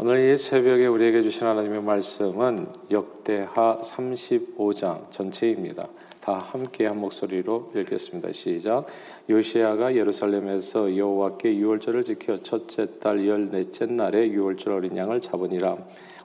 오늘 이 새벽에 우리에게 주신 하나님의 말씀은 역대하 35장 전체입니다. 다 함께 한 목소리로 읽겠습니다. 시작. 요시아가 예루살렘에서 여호와께 유월절을 지켜 첫째 달 열넷째 날에 유월절 어린 양을 잡으니라.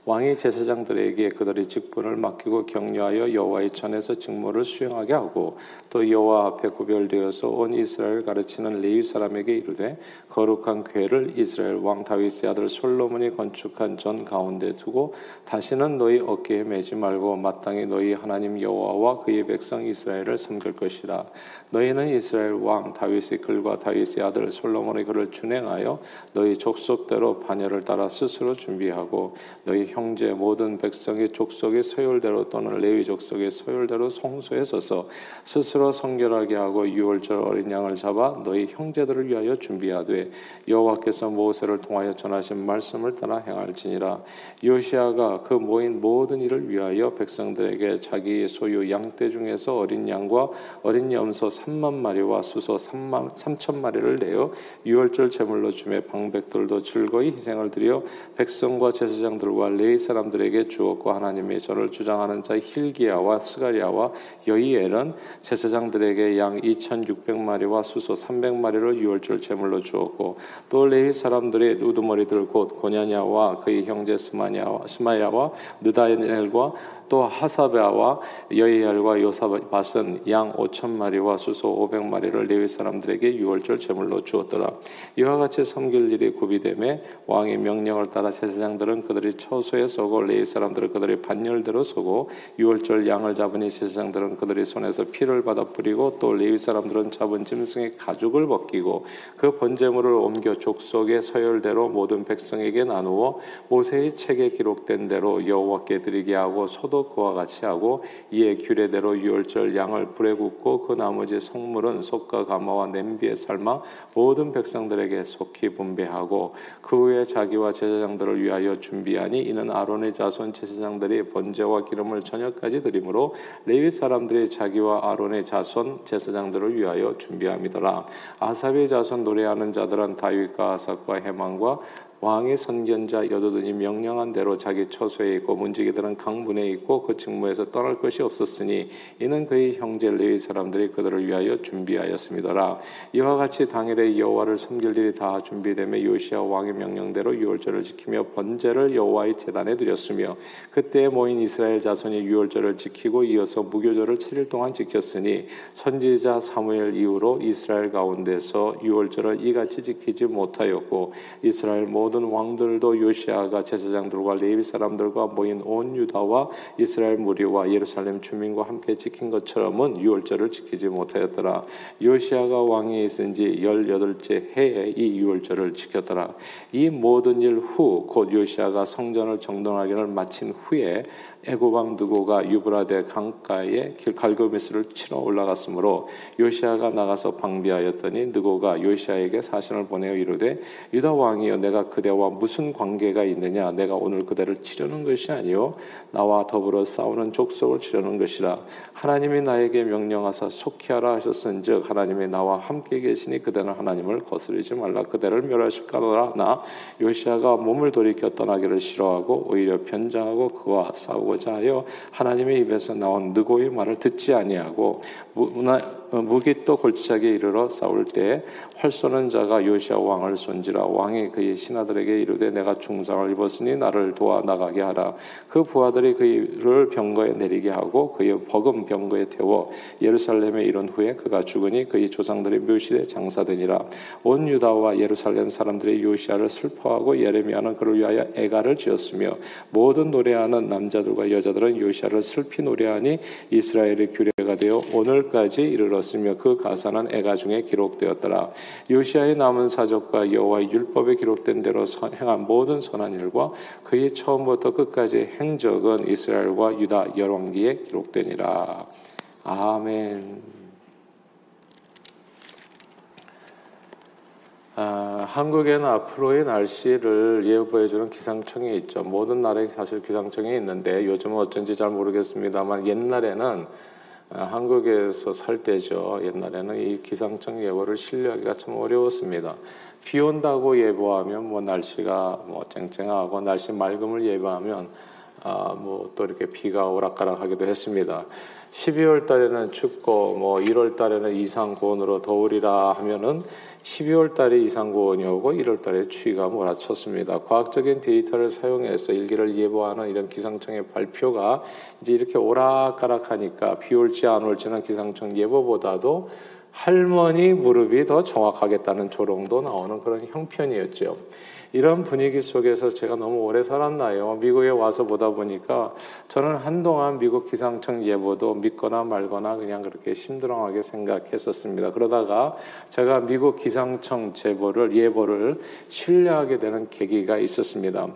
왕이 제사장들에게 그들의 직분을 맡기고 격려하여 여호와의 전에서 직무를 수행하게 하고 또 여호와 앞에 구별되어서 온 이스라엘 가르치는 레위 사람에게 이르되 거룩한 궤를 이스라엘 왕 다윗의 아들 솔로몬이 건축한 전 가운데 두고 다시는 너희 어깨에 매지 말고 마땅히 너희 하나님 여호와와 그의 백성 이스라엘을 섬길 것이라. 너희는 이스라엘 왕 다윗의 글과 다윗의 아들 솔로몬의 글을 준행하여 너희 족속대로 반열을 따라 스스로 준비하고 너희 형제 모든 백성의 족속의 서열대로 또는 레위 족속의 서열대로 성소에 서서 스스로 성결하게 하고 유월절 어린 양을 잡아 너희 형제들을 위하여 준비하되 여호와께서 모세를 통하여 전하신 말씀을 따라 행할지니라. 요시아가 그 모인 모든 일을 위하여 백성들에게 자기 소유 양떼 중에서 어린 양과 어린 염소 3만 마리와 수소 3만 3천 마리를 내어 유월절 제물로 주매 방백들도 즐거이 희생을 드려 백성과 제사장들과 레위 사람들에게 주었고 하나님의 전을 주장하는 자 힐기야와 스가리아와 여이엘은 제사장들에게 양 2,600마리와 수소 300마리를 유월절 제물로 주었고 또 레위 사람들의 우두머리들 곧 고냐냐와 그의 형제 스마냐와 스마야와 느다엘과 또 하사베아와 여이엘과 요사밭은 양 5천 마리와 수소 500마리를 레위 사람들에게 유월절 제물로 주었더라. 이와 같이 섬길 일이 고비됨에 왕의 명령을 따라 제사장들은 그들이 처소에 서고 레위 사람들은 그들이 반열대로 서고 유월절 양을 잡으니 제사장들은 그들이 손에서 피를 받아 뿌리고 또 레위 사람들은 잡은 짐승의 가죽을 벗기고 그 번제물을 옮겨 족속의 서열대로 모든 백성에게 나누어 모세의 책에 기록된 대로 여호와께 드리게 하고 소도 그와 같이 하고 이에 규례대로 유월절 양을 불에 굽고 그 나머지 성물은 속과 가마와 냄비에 삶아 모든 백성들에게 속히 분배하고 그 후에 자기와 제사장들을 위하여 준비하니 이는 아론의 자손 제사장들이 번제와 기름을 저녁까지 드림으로 레위 사람들이 자기와 아론의 자손 제사장들을 위하여 준비함이더라. 아삽의 자손 노래하는 자들은 다윗과 아삭과 해망과 왕의 선견자 여도든이 명령한 대로 자기 처소에 있고 문지기들은 강문에 있고 그 직무에서 떠날 것이 없었으니 이는 그의 형제 레위 사람들이 그들을 위하여 준비하였습니다라. 이와 같이 당일에 여호와를 섬길 일이 다 준비되며 요시아 왕의 명령대로 유월절을 지키며 번제를 여호와의 제단에 드렸으며 그때 모인 이스라엘 자손이 유월절을 지키고 이어서 무교절을 7일 동안 지켰으니 선지자 사무엘 이후로 이스라엘 가운데서 유월절을 이같이 지키지 못하였고 이스라엘 모든 모든 왕들도 요시아가 제사장들과 레위 사람들과 모인 온 유다와 이스라엘 무리와 예루살렘 주민과 함께 지킨 것처럼은 유월절을 지키지 못하였더라. 요시아가 왕이 있은 지 열여덟째 해에 이 유월절을 지켰더라. 이 모든 일 후 곧 요시아가 성전을 정돈하기를 마친 후에 애고방 누고가 유브라데 강가에 길 갈고미스를 치러 올라갔으므로 요시아가 나가서 방비하였더니 누고가 요시아에게 사신을 보내어 이르되 유다 왕이여 내가 그대와 무슨 관계가 있느냐? 내가 오늘 그대를 치려는 것이 아니요 나와 더불어 싸우는 족속을 치려는 것이라. 하나님이 나에게 명령하사 속히 하라 하셨은즉 하나님이 나와 함께 계시니 그대는 하나님을 거스르지 말라. 그대를 멸하실까노라. 나 요시아가 몸을 돌이켜 떠나기를 싫어하고 오히려 변장하고 그와 싸우고 하고자 하여 하나님의 입에서 나온 느고의 말을 듣지 아니하고 무기 또 골짜기에 이르러 싸울 때활 쏘는 자가 요시아 왕을 쏜지라 왕이 그의 신하들에게 이르되 내가 중상을 입었으니 나를 도와 나가게 하라. 그 부하들이 그를 병거에 내리게 하고 그의 버금 병거에 태워 예루살렘에 이른 후에 그가 죽으니 그의 조상들의 묘실에 장사되니라. 온 유다와 예루살렘 사람들이 요시아를 슬퍼하고 예레미야는 그를 위하여 애가를 지었으며 모든 노래하는 남자들과 여자들은 요시아를 슬피 노래하니 이스라엘의 규례 가 되어 오늘까지 이르렀으며 그 가사는 애가 중에 기록되었더라. 요시아의 남은 사적과 여호와의 율법에 기록된 대로 행한 모든 선한 일과 그의 처음부터 끝까지 행적은 이스라엘과 유다 열왕기에 기록되니라. 아멘. 아, 한국에는 앞으로의 날씨를 예보해주는 기상청이 있죠. 모든 나라에 사실 기상청이 있는데 요즘은 어쩐지 잘 모르겠습니다만 옛날에는 아, 한국에서 살 때죠. 옛날에는 이 기상청 예보를 신뢰하기가 참 어려웠습니다. 비 온다고 예보하면 뭐 날씨가 뭐 쨍쨍하고 날씨 맑음을 예보하면 아, 뭐 또 이렇게 비가 오락가락하기도 했습니다. 12월 달에는 춥고 뭐 1월 달에는 이상 고온으로 더우리라 하면은 12월 달에 이상 고온이 오고 1월 달에 추위가 몰아쳤습니다. 과학적인 데이터를 사용해서 일기를 예보하는 이런 기상청의 발표가 이제 이렇게 오락가락하니까 비 올지 안 올지는 기상청 예보보다도 할머니 무릎이 더 정확하겠다는 조롱도 나오는 그런 형편이었죠. 이런 분위기 속에서 제가 너무 오래 살았나요? 미국에 와서 보다 보니까 저는 한동안 미국 기상청 예보도 믿거나 말거나 그냥 그렇게 심드렁하게 생각했었습니다. 그러다가 제가 미국 기상청 제보를 예보를 신뢰하게 되는 계기가 있었습니다.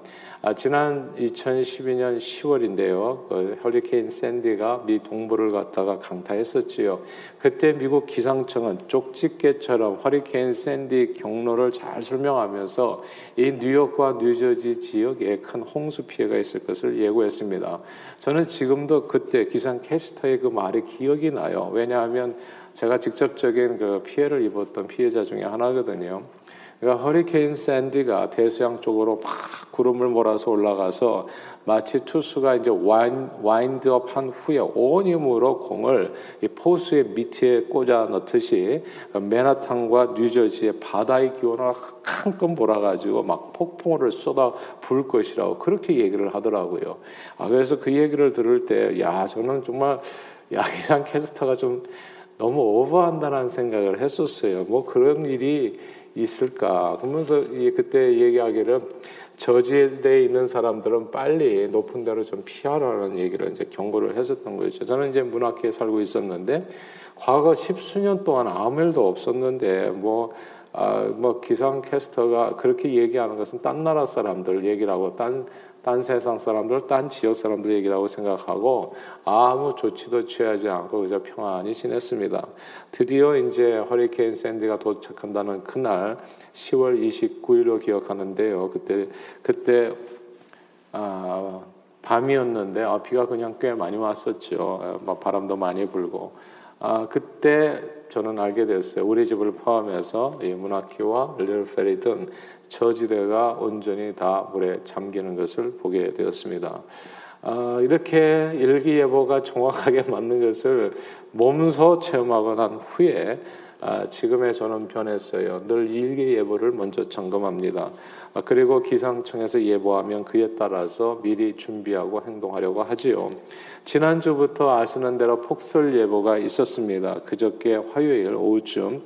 아, 지난 2012년 10월인데요. 그 허리케인 샌디가 미 동부를 갔다가 강타했었지요. 그때 미국 기상청은 쪽집게처럼 허리케인 샌디 경로를 잘 설명하면서 이 뉴욕과 뉴저지 지역에 큰 홍수 피해가 있을 것을 예고했습니다. 저는 지금도 그때 기상 캐스터의 그 말이 기억이 나요. 왜냐하면 제가 직접적인 그 피해를 입었던 피해자 중에 하나거든요. 그러니까 허리케인 샌디가 대서양 쪽으로 막 구름을 몰아서 올라가서 마치 투수가 이제 와인, 와인드업 한 후에 온 힘으로 공을 이 포수의 미트에 꽂아 넣듯이 맨하탄과 뉴저지의 바다의 기온을 한껏 몰아가지고 막 폭풍우를 쏟아 부을 것이라고 그렇게 얘기를 하더라고요. 아, 그래서 그 얘기를 들을 때, 야, 저는 정말 야기상 캐스터가 좀 너무 오버한다는 생각을 했었어요. 뭐 그런 일이 있을까? 그러면서 그때 얘기하기를 저지대에 있는 사람들은 빨리 높은 데로 좀 피하라는 얘기를 이제 경고를 했었던 거죠. 저는 이제 문학회에 살고 있었는데 과거 십수년 동안 아무 일도 없었는데 뭐 아, 뭐 기상 캐스터가 그렇게 얘기하는 것은 딴 나라 사람들 얘기라고 딴 딴 세상 사람들, 딴 지역 사람들 얘기라고 생각하고 아무 조치도 취하지 않고 그저 평안히 지냈습니다. 드디어 이제 허리케인 샌디가 도착한다는 그날 10월 29일로 기억하는데요. 그때 그때 아, 밤이었는데 아, 비가 그냥 꽤 많이 왔었죠. 막 바람도 많이 불고 아, 그때 저는 알게 됐어요. 우리 집을 포함해서 이 문학기와 릴페리 등 저지대가 온전히 다 물에 잠기는 것을 보게 되었습니다. 아, 이렇게 일기예보가 정확하게 맞는 것을 몸소 체험하고 난 후에 아, 지금의 저는 변했어요. 늘 일기 예보를 먼저 점검합니다. 아, 그리고 기상청에서 예보하면 그에 따라서 미리 준비하고 행동하려고 하지요. 지난주부터 아시는 대로 폭설 예보가 있었습니다. 그저께 화요일 오후쯤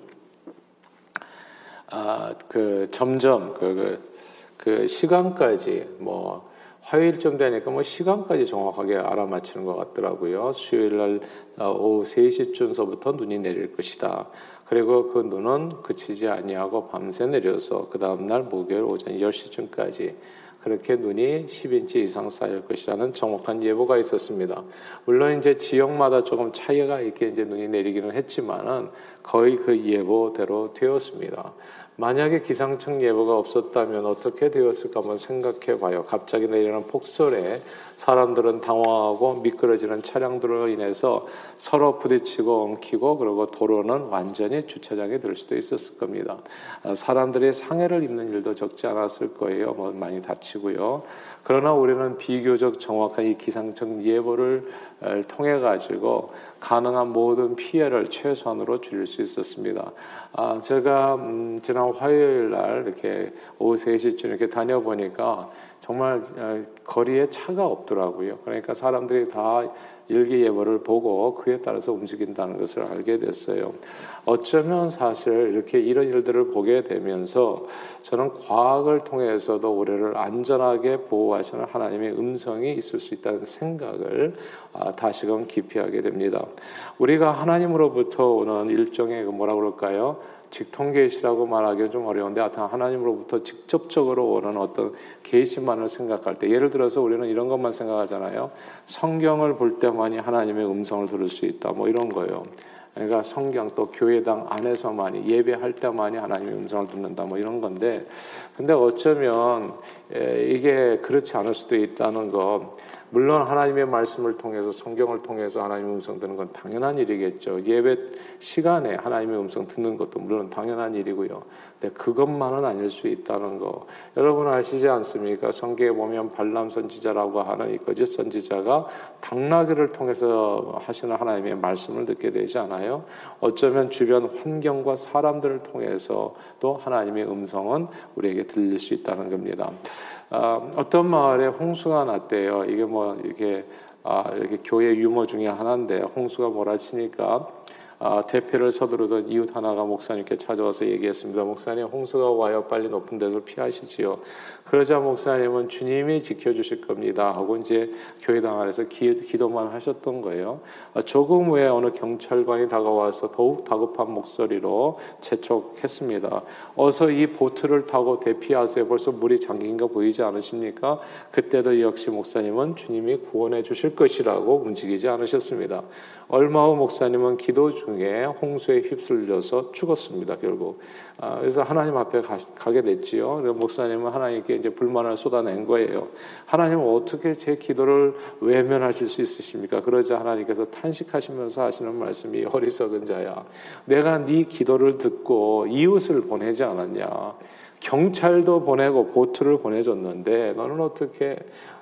아, 그 점점 그, 그, 그 시간까지 뭐 화요일쯤 되니까 뭐 시간까지 정확하게 알아맞히는 것 같더라고요. 수요일 날 어, 오후 3시쯤서부터 눈이 내릴 것이다. 그리고 그 눈은 그치지 아니하고 밤새 내려서 그 다음 날 목요일 오전 10시쯤까지 그렇게 눈이 10인치 이상 쌓일 것이라는 정확한 예보가 있었습니다. 물론 이제 지역마다 조금 차이가 있게 이제 눈이 내리기는 했지만은 거의 그 예보대로 되었습니다. 만약에 기상청 예보가 없었다면 어떻게 되었을까 한번 생각해 봐요. 갑자기 내리는 폭설에 사람들은 당황하고 미끄러지는 차량들로 인해서 서로 부딪히고 엉키고 그리고 도로는 완전히 주차장에 들 수도 있었을 겁니다. 아, 사람들이 상해를 입는 일도 적지 않았을 거예요. 뭐 많이 다치고요. 그러나 우리는 비교적 정확한 이 기상청 예보를 통해 가지고 가능한 모든 피해를 최소한으로 줄일 수 있었습니다. 아, 제가 음, 지난 화요일 날 이렇게 오후 3시쯤 이렇게 다녀보니까 정말 어, 거리에 차가 없더라고요. 그러니까 사람들이 다 일기예보를 보고 그에 따라서 움직인다는 것을 알게 됐어요. 어쩌면 사실 이렇게 이런 일들을 보게 되면서 저는 과학을 통해서도 우리를 안전하게 보호하시는 하나님의 음성이 있을 수 있다는 생각을 아, 다시금 깊이 하게 됩니다. 우리가 하나님으로부터 오는 일종의 그 뭐라 그럴까요? 직통 계시라고 말하기는 좀 어려운데 하여튼 하나님으로부터 직접적으로 오는 어떤 계시만을 생각할 때 예를 들어서 우리는 이런 것만 생각하잖아요. 성경을 볼 때만이 하나님의 음성을 들을 수 있다. 뭐 이런 거요. 그러니까 성경 또 교회당 안에서만이 예배할 때만이 하나님의 음성을 듣는다 뭐 이런 건데 근데 어쩌면 이게 그렇지 않을 수도 있다는 거 물론 하나님의 말씀을 통해서 성경을 통해서 하나님의 음성 듣는 건 당연한 일이겠죠. 예배 시간에 하나님의 음성 듣는 것도 물론 당연한 일이고요. 근데 그것만은 아닐 수 있다는 거. 여러분 아시지 않습니까? 성경에 보면 발람 선지자라고 하는 이 거짓 선지자가 당나귀를 통해서 하시는 하나님의 말씀을 듣게 되지 않아요? 어쩌면 주변 환경과 사람들을 통해서 또 하나님의 음성은 우리에게 들릴 수 있다는 겁니다. 어, 어떤 마을에 홍수가 났대요. 이게 뭐 이렇게 아, 이렇게 교회 유머 중에 하나인데 홍수가 몰아치니까 아, 대피를 서두르던 이웃 하나가 목사님께 찾아와서 얘기했습니다. 목사님 홍수가 와요. 빨리 높은 데서 피하시지요. 그러자 목사님은 주님이 지켜주실 겁니다 하고 이제 교회당 안에서 기, 도만 하셨던 거예요. 아, 조금 후에 어느 경찰관이 다가와서 더욱 다급한 목소리로 재촉했습니다. 어서 이 보트를 타고 대피하세요. 벌써 물이 잠긴 거 보이지 않으십니까? 그때도 역시 목사님은 주님이 구원해 주실 것이라고 움직이지 않으셨습니다. 얼마 후 목사님은 기도 중에 홍수에 휩쓸려서 죽었습니다. 결국 아, 그래서 하나님 앞에 가, 게 됐지요. 목사님은 하나님께 이제 불만을 쏟아낸 거예요. 하나님은 어떻게 제 기도를 외면하실 수 있으십니까? 그러자 하나님께서 탄식하시면서 하시는 말씀이 어리석은 자야. 내가 네 기도를 듣고 이웃을 보내지 않았냐? 경찰도 보내고 보트를 보내줬는데 너는 어떻게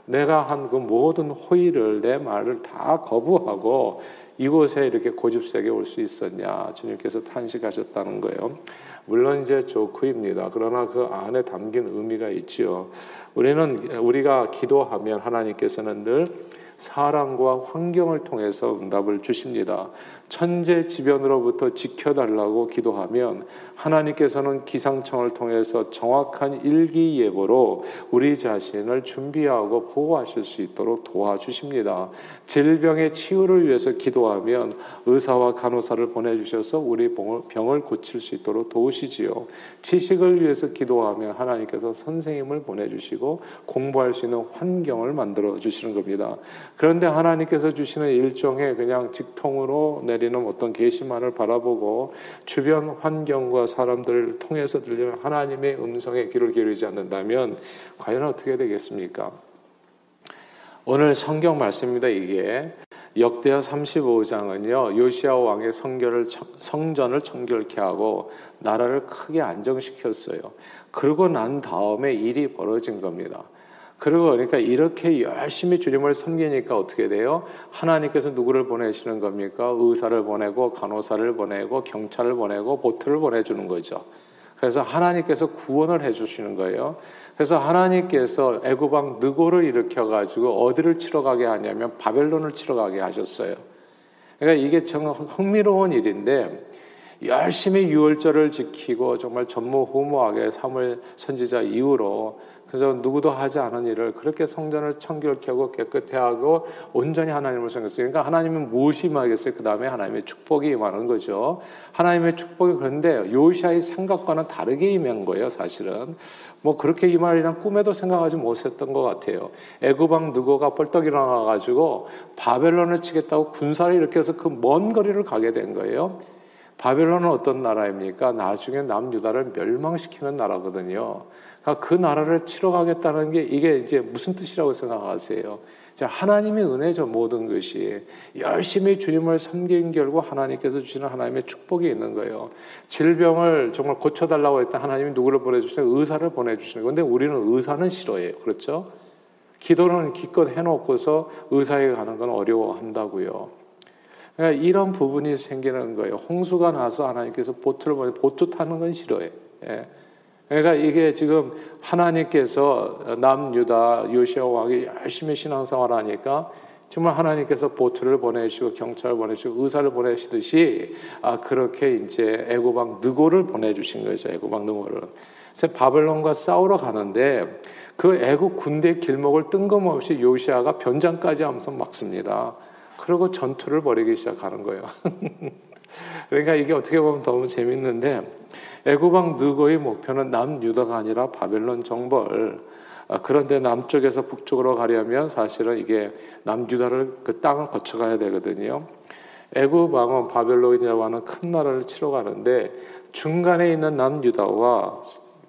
내가 한 그 모든 호의를 내 말을 다 거부하고 이곳에 이렇게 고집세게 올 수 있었냐 주님께서 탄식하셨다는 거예요. 물론 이제 조크입니다. 그러나 그 안에 담긴 의미가 있지요. 우리는 우리가 기도하면 하나님께서는 늘 사람과 환경을 통해서 응답을 주십니다. 천재지변으로부터 지켜달라고 기도하면 하나님께서는 기상청을 통해서 정확한 일기예보로 우리 자신을 준비하고 보호하실 수 있도록 도와주십니다. 질병의 치유를 위해서 기도하면 의사와 간호사를 보내주셔서 우리 병을 고칠 수 있도록 도우시지요. 지식을 위해서 기도하면 하나님께서 선생님을 보내주시고 공부할 수 있는 환경을 만들어 주시는 겁니다. 그런데 하나님께서 주시는 일종의 그냥 직통으로 내 내리는 어떤 계시만을 바라보고 주변 환경과 사람들을 통해서 들리는 하나님의 음성에 귀를 기울이지 않는다면 과연 어떻게 되겠습니까? 오늘 성경 말씀입니다. 이게 역대하 35장은요 요시아 왕의 성결을 성전을 청결케 하고 나라를 크게 안정시켰어요. 그러고 난 다음에 일이 벌어진 겁니다. 그리고 그러니까 이렇게 열심히 주님을 섬기니까 어떻게 돼요? 하나님께서 누구를 보내시는 겁니까? 의사를 보내고 간호사를 보내고 경찰을 보내고 보트를 보내주는 거죠. 그래서 하나님께서 구원을 해주시는 거예요. 그래서 하나님께서 애굽왕 느고를 일으켜 가지고 어디를 치러 가게 하냐면 바벨론을 치러 가게 하셨어요. 그러니까 이게 정말 흥미로운 일인데 열심히 유월절을 지키고 정말 전무후무하게 사물 선지자 이후로 그래서 누구도 하지 않은 일을 그렇게 성전을 청결케 하고 깨끗해 하고 온전히 하나님을 섬겼어요. 그러니까 하나님은 무엇이 임하겠어요? 그 다음에 하나님의 축복이 임하는 거죠. 하나님의 축복이 그런데 요시아의 생각과는 다르게 임한 거예요, 사실은. 뭐 그렇게 임하리란 꿈에도 생각하지 못했던 것 같아요. 애굽왕 누고가 뻘떡 일어나 가지고 바벨론을 치겠다고 군사를 일으켜서 그 먼 거리를 가게 된 거예요. 바벨론은 어떤 나라입니까? 나중에 남유다를 멸망시키는 나라거든요. 그러니까 그 나라를 치러 가겠다는 게 이게 이제 무슨 뜻이라고 생각하세요? 자, 하나님의 은혜죠, 모든 것이. 열심히 주님을 섬긴 결과 하나님께서 주시는 하나님의 축복이 있는 거예요. 질병을 정말 고쳐달라고 했다 하나님이 누구를 보내주시는 의사를 보내주시는 건데 우리는 의사는 싫어해요. 그렇죠? 기도는 기껏 해놓고서 의사에 가는 건 어려워한다고요. 그러니까 이런 부분이 생기는 거예요. 홍수가 나서 하나님께서 보트를 보내 보트 타는 건 싫어해. 예. 그러니까 이게 지금 하나님께서 남유다 요시아 왕이 열심히 신앙생활 하니까 정말 하나님께서 보트를 보내시고 경찰을 보내시고 의사를 보내시듯이 아 그렇게 이제 애고방 느고를 보내주신 거죠. 애고방 느고를. 그래서 바벨론과 싸우러 가는데 그 애국 군대 길목을 뜬금없이 요시아가 변장까지 하면서 막습니다. 그리고 전투를 벌이기 시작하는 거예요. 그러니까 이게 어떻게 보면 너무 재밌는데 애굽왕 느고의 목표는 남유다가 아니라 바벨론 정벌. 아, 그런데 남쪽에서 북쪽으로 가려면 사실은 이게 남유다를 그 땅을 거쳐가야 되거든요. 애굽 왕은 바벨론이라고 하는 큰 나라를 치러 가는데 중간에 있는 남유다와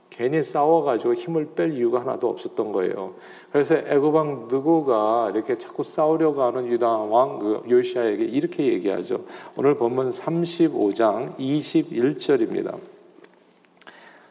괜히 싸워가지고 힘을 뺄 이유가 하나도 없었던 거예요. 그래서 애굽왕 느고가 이렇게 자꾸 싸우려고 하는 유다 왕 요시아에게 이렇게 얘기하죠. 오늘 본문 35장 21절입니다.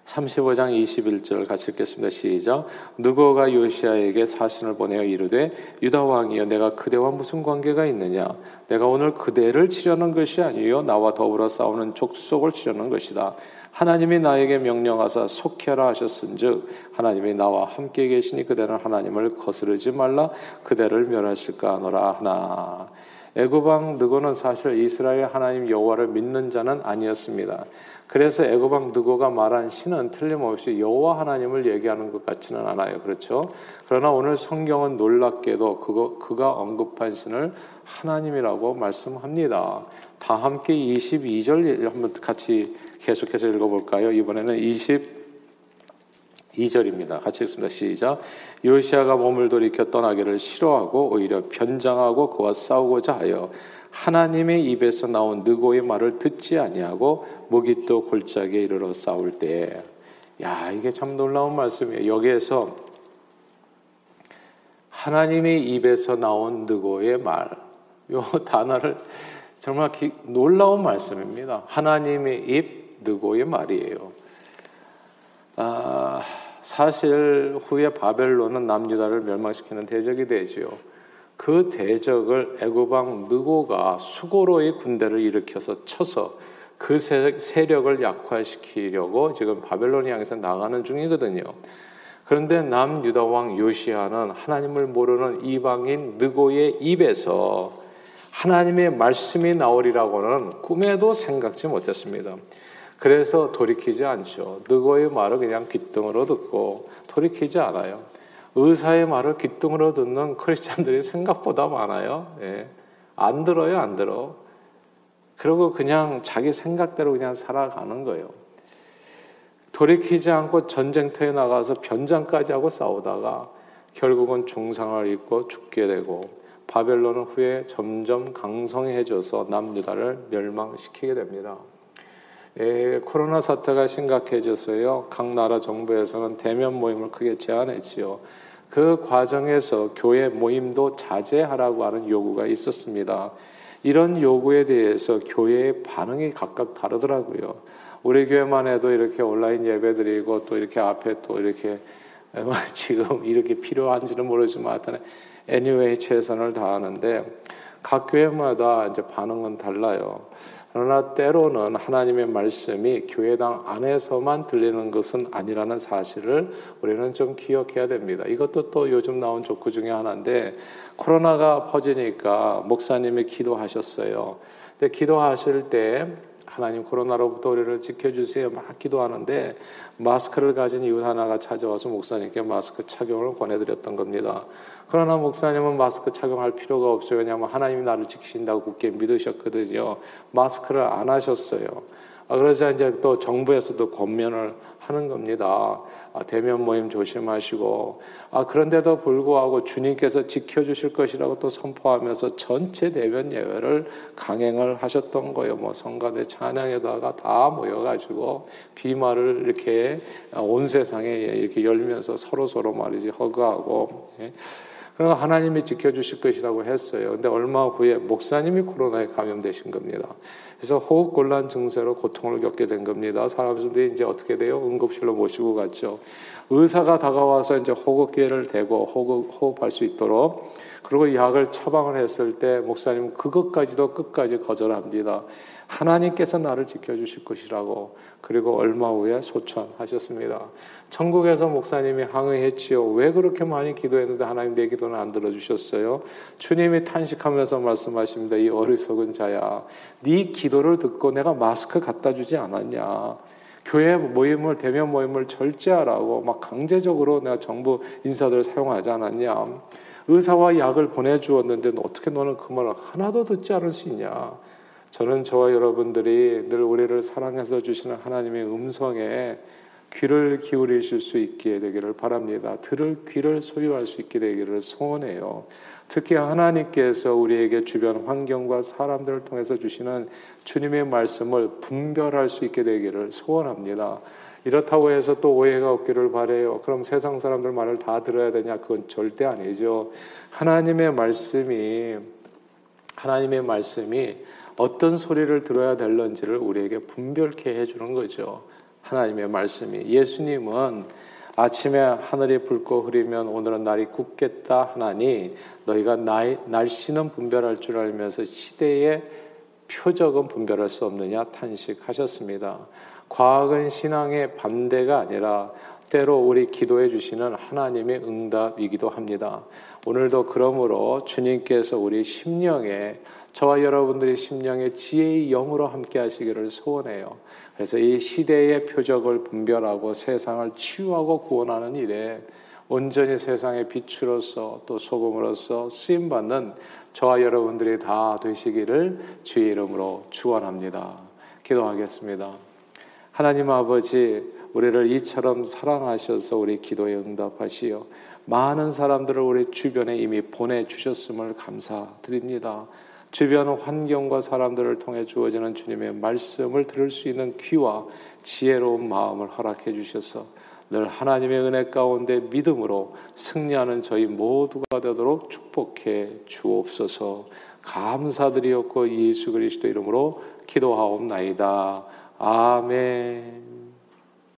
35장 21절 같이 읽겠습니다. 시작. 누고가 요시아에게 사신을 보내어 이르되 유다 왕이여 내가 그대와 무슨 관계가 있느냐 내가 오늘 그대를 치려는 것이 아니요 나와 더불어 싸우는 족속을 치려는 것이다. 하나님이 나에게 명령하사 속해라 하셨은즉 하나님이 나와 함께 계시니 그대는 하나님을 거스르지 말라 그대를 멸하실까 하노라 하나 애굽 왕 느고는 사실 이스라엘 하나님 여호와를 믿는 자는 아니었습니다. 그래서 애굽 왕 느고가 말한 신은 틀림없이 여호와 하나님을 얘기하는 것 같지는 않아요. 그렇죠? 그러나 오늘 성경은 놀랍게도 그거 그가 언급한 신을 하나님이라고 말씀합니다. 다 함께 22절 한번 같이 계속해서 읽어볼까요? 이번에는 22절입니다. 같이 읽습니다. 시작. 요시아가 몸을 돌이켜 떠나기를 싫어하고 오히려 변장하고 그와 싸우고자 하여 하나님의 입에서 나온 느고의 말을 듣지 아니하고 목이 또 골짜기에 이르러 싸울 때, 야 이게 참 놀라운 말씀이에요. 여기에서 하나님의 입에서 나온 느고의 말, 요 단어를 정말 기, 놀라운 말씀입니다. 하나님의 입 느고의 말이에요. 아, 사실 후에 바벨론은 남유다를 멸망시키는 대적이 되지요. 그 대적을 애굽왕 느고가 수고로의 군대를 일으켜서 쳐서 그 세력을 약화시키려고 지금 바벨론 향해서 나가는 중이거든요. 그런데 남유다 왕 요시아는 하나님을 모르는 이방인 느고의 입에서 하나님의 말씀이 나오리라고는 꿈에도 생각지 못했습니다. 그래서 돌이키지 않죠. 느고의 말을 그냥 귓등으로 듣고 돌이키지 않아요. 의사의 말을 귓등으로 듣는 크리스찬들이 생각보다 많아요. 예. 안 들어요, 안 들어. 그리고 그냥 자기 생각대로 그냥 살아가는 거예요. 돌이키지 않고 전쟁터에 나가서 변장까지 하고 싸우다가 결국은 중상을 입고 죽게 되고 바벨론은 후에 점점 강성해져서 남유다를 멸망시키게 됩니다. 예, 코로나 사태가 심각해져서요. 각 나라 정부에서는 대면 모임을 크게 제한했지요. 그 과정에서 교회 모임도 자제하라고 하는 요구가 있었습니다. 이런 요구에 대해서 교회의 반응이 각각 다르더라고요. 우리 교회만 해도 이렇게 온라인 예배드리고 또 이렇게 앞에 또 이렇게 지금 이렇게 필요한지는 모르지만 하여튼 anyway 최선을 다하는데 각 교회마다 이제 반응은 달라요. 그러나 때로는 하나님의 말씀이 교회당 안에서만 들리는 것은 아니라는 사실을 우리는 좀 기억해야 됩니다. 이것도 또 요즘 나온 조크 중에 하나인데 코로나가 퍼지니까 목사님이 기도하셨어요. 근데 기도하실 때 하나님 코로나로부터 우리를 지켜주세요. 막 기도하는데 마스크를 가진 이웃 하나가 찾아와서 목사님께 마스크 착용을 권해드렸던 겁니다. 그러나 목사님은 마스크 착용할 필요가 없어요. 왜냐하면 하나님이 나를 지키신다고 굳게 믿으셨거든요. 마스크를 안 하셨어요. 아, 그러자 이제 또 정부에서도 권면을 하는 겁니다. 아, 대면 모임 조심하시고 아, 그런데도 불구하고 주님께서 지켜주실 것이라고 또 선포하면서 전체 대면 예외를 강행을 하셨던 거예요. 뭐 성가대 찬양에다가 다 모여가지고 비말을 이렇게 온 세상에 이렇게 열면서 서로 서로 말이지 허그하고 예. 그러나 하나님이 지켜주실 것이라고 했어요. 근데 얼마 후에 목사님이 코로나에 감염되신 겁니다. 그래서 호흡 곤란 증세로 고통을 겪게 된 겁니다. 사람들이 이제 어떻게 돼요? 응급실로 모시고 갔죠. 의사가 다가와서 이제 호흡기를 대고 호흡, 호흡할 수 있도록 그리고 약을 처방을 했을 때 목사님 그것까지도 끝까지 거절합니다. 하나님께서 나를 지켜주실 것이라고 그리고 얼마 후에 소천하셨습니다. 천국에서 목사님이 항의했지요. 왜 그렇게 많이 기도했는데 하나님 내 기도는 안 들어주셨어요? 주님이 탄식하면서 말씀하십니다. 이 어리석은 자야, 네 기도를 듣고 내가 마스크 갖다 주지 않았냐? 교회 모임을 대면 모임을 절제하라고 막 강제적으로 내가 정부 인사들 사용하지 않았냐? 의사와 약을 보내주었는데 어떻게 너는 그 말을 하나도 듣지 않을 수 있냐? 저는 저와 여러분들이 늘 우리를 사랑해서 주시는 하나님의 음성에 귀를 기울이실 수 있게 되기를 바랍니다. 들을 귀를 소유할 수 있게 되기를 소원해요. 특히 하나님께서 우리에게 주변 환경과 사람들을 통해서 주시는 주님의 말씀을 분별할 수 있게 되기를 소원합니다. 이렇다고 해서 또 오해가 없기를 바래요. 그럼 세상 사람들 말을 다 들어야 되냐? 그건 절대 아니죠. 하나님의 말씀이 하나님의 말씀이 어떤 소리를 들어야 될런지를 우리에게 분별케 해주는 거죠. 하나님의 말씀이 예수님은 아침에 하늘이 붉고 흐리면 오늘은 날이 굳겠다 하나니 너희가 날, 날씨는 분별할 줄 알면서 시대의 표적은 분별할 수 없느냐 탄식하셨습니다. 과학은 신앙의 반대가 아니라 때로 우리 기도해 주시는 하나님의 응답이기도 합니다. 오늘도 그러므로 주님께서 우리 심령에 저와 여러분들의 심령에 지혜의 영으로 함께 하시기를 소원해요. 그래서 이 시대의 표적을 분별하고 세상을 치유하고 구원하는 일에 온전히 세상의 빛으로서 또 소금으로서 쓰임 받는 저와 여러분들이 다 되시기를 주의 이름으로 축원합니다. 기도하겠습니다. 하나님 아버지 우리를 이처럼 사랑하셔서 우리 기도에 응답하시어 많은 사람들을 우리 주변에 이미 보내 주셨음을 감사드립니다. 주변 환경과 사람들을 통해 주어지는 주님의 말씀을 들을 수 있는 귀와 지혜로운 마음을 허락해 주셔서 늘 하나님의 은혜 가운데 믿음으로 승리하는 저희 모두가 되도록 축복해 주옵소서. 감사드리옵고 예수 그리스도 이름으로 기도하옵나이다. 아멘.